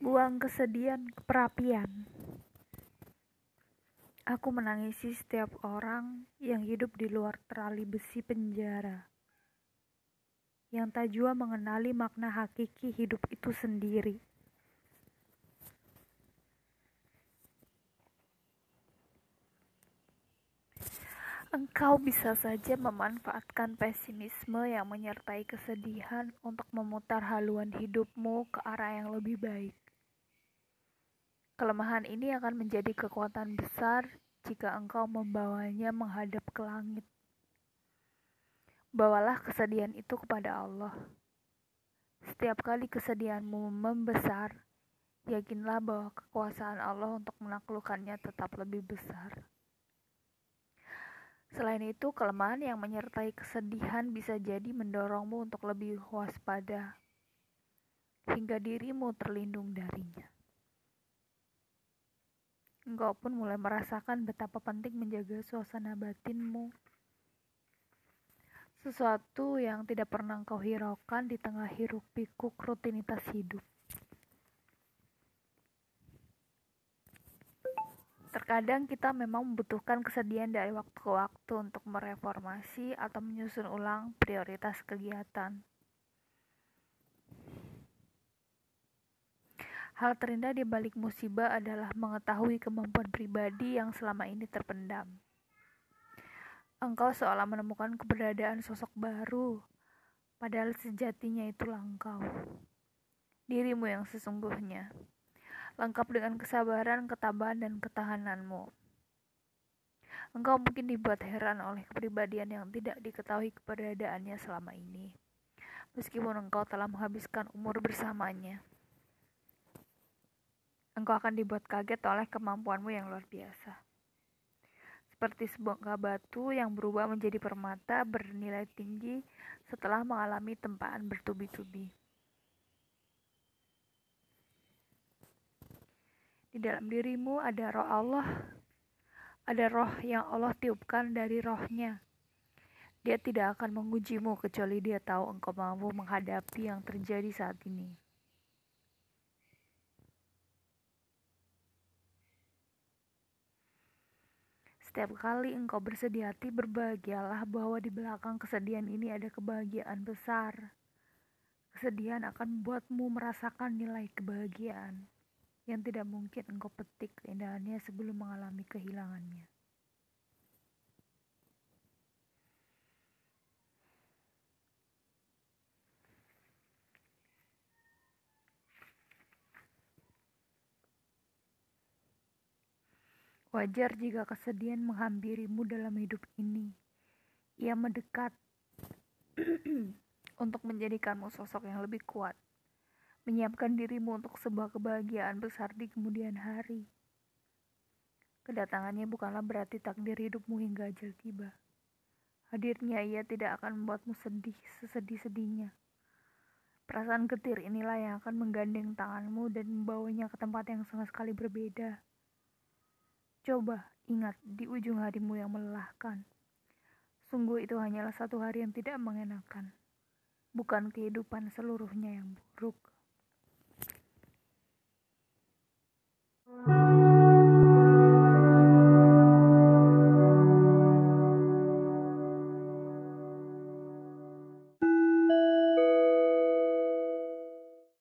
Buang kesedihan ke perapian. Aku menangisi setiap orang yang hidup di luar terali besi penjara. Yang tak jua mengenali makna hakiki hidup itu sendiri. Engkau bisa saja memanfaatkan pesimisme yang menyertai kesedihan untuk memutar haluan hidupmu ke arah yang lebih baik. Kelemahan ini akan menjadi kekuatan besar jika engkau membawanya menghadap ke langit. Bawalah kesedihan itu kepada Allah. Setiap kali kesedihanmu membesar, yakinlah bahwa kekuasaan Allah untuk menaklukkannya tetap lebih besar. Selain itu, kelemahan yang menyertai kesedihan bisa jadi mendorongmu untuk lebih waspada, hingga dirimu terlindung darinya. Engkau pun mulai merasakan betapa penting menjaga suasana batinmu. Sesuatu yang tidak pernah engkau hiraukan di tengah hiruk pikuk rutinitas hidup. Terkadang kita memang membutuhkan kesedihan dari waktu ke waktu untuk mereformasi atau menyusun ulang prioritas kegiatan. Hal terindah di balik musibah adalah mengetahui kemampuan pribadi yang selama ini terpendam. Engkau seolah menemukan keberadaan sosok baru, padahal sejatinya itulah engkau. Dirimu yang sesungguhnya lengkap dengan kesabaran, ketabahan, dan ketahananmu. Engkau mungkin dibuat heran oleh kepribadian yang tidak diketahui keberadaannya selama ini, meskipun engkau telah menghabiskan umur bersamanya. Engkau akan dibuat kaget oleh kemampuanmu yang luar biasa. Seperti sebuah batu yang berubah menjadi permata bernilai tinggi setelah mengalami tempaan bertubi-tubi. Di dalam dirimu ada roh Allah, ada roh yang Allah tiupkan dari rohnya. Dia tidak akan mengujimu kecuali dia tahu engkau mampu menghadapi yang terjadi saat ini. Setiap kali engkau bersedia hati, berbahagialah bahwa di belakang kesedihan ini ada kebahagiaan besar. Kesedihan akan membuatmu merasakan nilai kebahagiaan yang tidak mungkin engkau petik keindahannya sebelum mengalami kehilangannya. Wajar jika kesedihan menghampirimu dalam hidup ini. Ia mendekat untuk menjadikanmu sosok yang lebih kuat menyiapkan dirimu untuk sebuah kebahagiaan besar di kemudian hari. Kedatangannya bukanlah berarti takdir hidupmu hingga ajal tiba. Hadirnya ia tidak akan membuatmu sedih sesedih-sedihnya. Perasaan getir inilah yang akan menggandeng tanganmu dan membawanya ke tempat yang sama sekali berbeda. Coba ingat di ujung harimu yang melelahkan. Sungguh itu hanyalah satu hari yang tidak mengenakan, bukan kehidupan seluruhnya yang buruk.